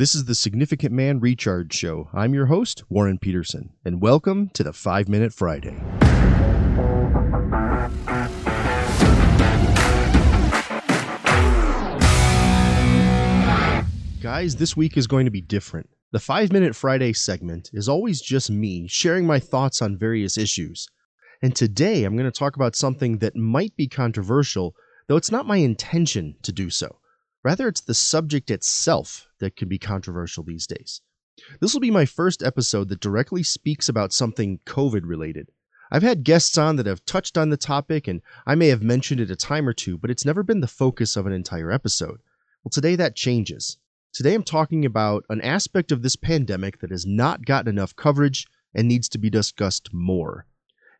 This is the Significant Man Recharge Show. I'm your host, Warren Peterson, and welcome to the 5 Minute Friday. Guys, this week is going to be different. The 5 Minute Friday segment is always just me sharing my thoughts on various issues. And today I'm going to talk about something that might be controversial, though it's not my intention to do so. Rather, it's the subject itself that can be controversial these days. This will be my first episode that directly speaks about something COVID related. I've had guests on that have touched on the topic, and I may have mentioned it a time or two, but it's never been the focus of an entire episode. Well, today that changes. Today I'm talking about an aspect of this pandemic that has not gotten enough coverage and needs to be discussed more.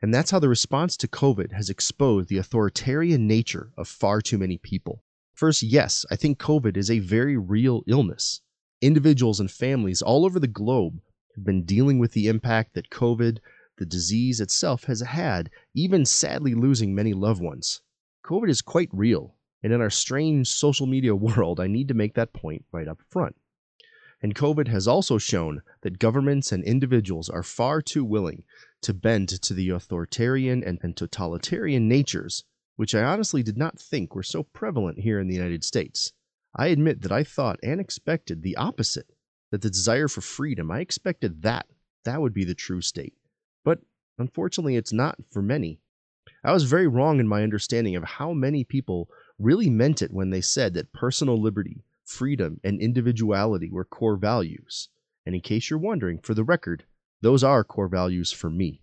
And that's how the response to COVID has exposed the authoritarian nature of far too many people. First, yes, I think COVID is a very real illness. Individuals and families all over the globe have been dealing with the impact that COVID, the disease itself, has had, even sadly losing many loved ones. COVID is quite real, and in our strange social media world, I need to make that point right up front. And COVID has also shown that governments and individuals are far too willing to bend to the authoritarian and, totalitarian natures which I honestly did not think were so prevalent here in the United States. I admit that I thought and expected the opposite, that the desire for freedom, I expected that, that would be the true state. But unfortunately, it's not for many. I was very wrong in my understanding of how many people really meant it when they said that personal liberty, freedom, and individuality were core values. And in case you're wondering, for the record, those are core values for me.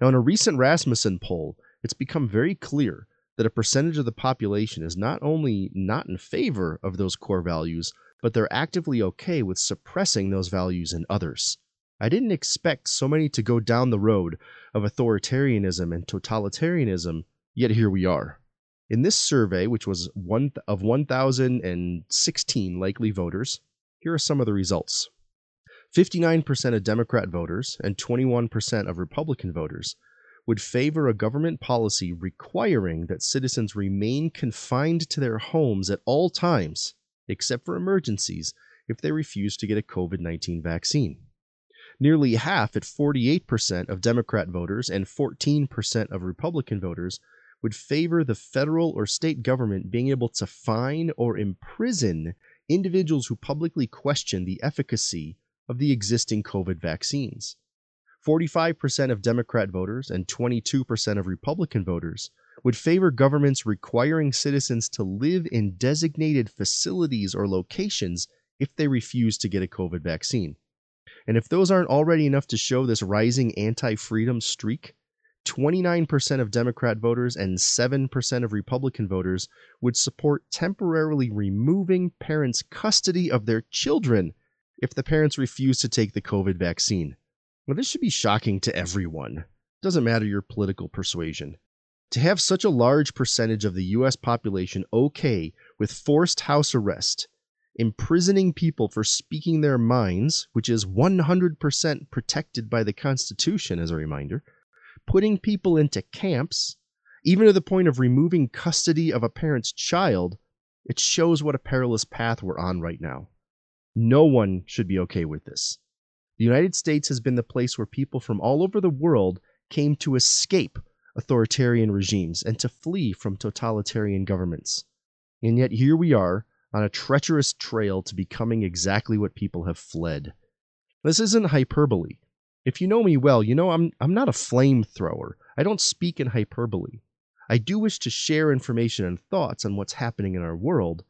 Now, in a recent Rasmussen poll, it's become very clear that a percentage of the population is not only not in favor of those core values, but they're actively okay with suppressing those values in others. I didn't expect so many to go down the road of authoritarianism and totalitarianism, yet here we are. In this survey, which was one of 1,016 likely voters, here are some of the results. 59% of Democrat voters and 21% of Republican voters would favor a government policy requiring that citizens remain confined to their homes at all times, except for emergencies, if they refuse to get a COVID 19 vaccine. Nearly half, at 48% of Democrat voters and 14% of Republican voters, would favor the federal or state government being able to fine or imprison individuals who publicly question the efficacy of the existing COVID vaccines. 45% of Democrat voters and 22% of Republican voters would favor governments requiring citizens to live in designated facilities or locations if they refuse to get a COVID vaccine. And if those aren't already enough to show this rising anti freedom streak, 29% of Democrat voters and 7% of Republican voters would support temporarily removing parents' custody of their children if the parents refuse to take the COVID vaccine. Well, this should be shocking to everyone. It Doesn't matter your political persuasion. To have such a large percentage of the US population okay with forced house arrest, imprisoning people for speaking their minds, which is 100% protected by the Constitution, as a reminder, putting people into camps, even to the point of removing custody of a parent's child, it shows what a perilous path we're on right now. No one should be okay with this. The United States has been the place where people from all over the world came to escape authoritarian regimes and to flee from totalitarian governments. And yet here we are on a treacherous trail to becoming exactly what people have fled. This isn't hyperbole. If you know me well, you know I'm, I'm not a flamethrower. I don't speak in hyperbole. I do wish to share information and thoughts on what's happening in our world,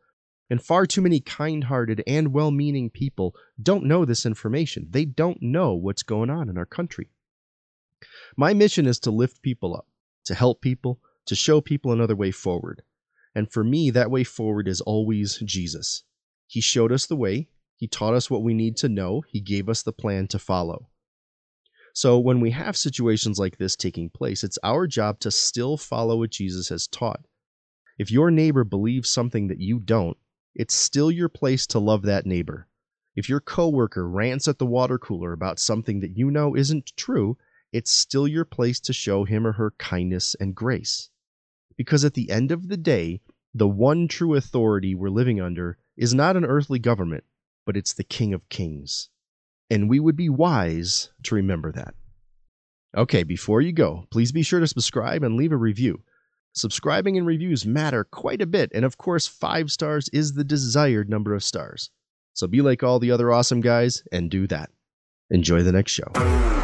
and far too many kind hearted and well meaning people don't know this information. They don't know what's going on in our country. My mission is to lift people up, to help people, to show people another way forward. And for me, that way forward is always Jesus. He showed us the way, He taught us what we need to know, He gave us the plan to follow. So when we have situations like this taking place, it's our job to still follow what Jesus has taught. If your neighbor believes something that you don't, it's still your place to love that neighbor. If your coworker rants at the water cooler about something that you know isn't true, it's still your place to show him or her kindness and grace. Because at the end of the day, the one true authority we're living under is not an earthly government, but it's the King of Kings. And we would be wise to remember that. Okay, before you go, please be sure to subscribe and leave a review. Subscribing and reviews matter quite a bit, and of course, five stars is the desired number of stars. So be like all the other awesome guys and do that. Enjoy the next show.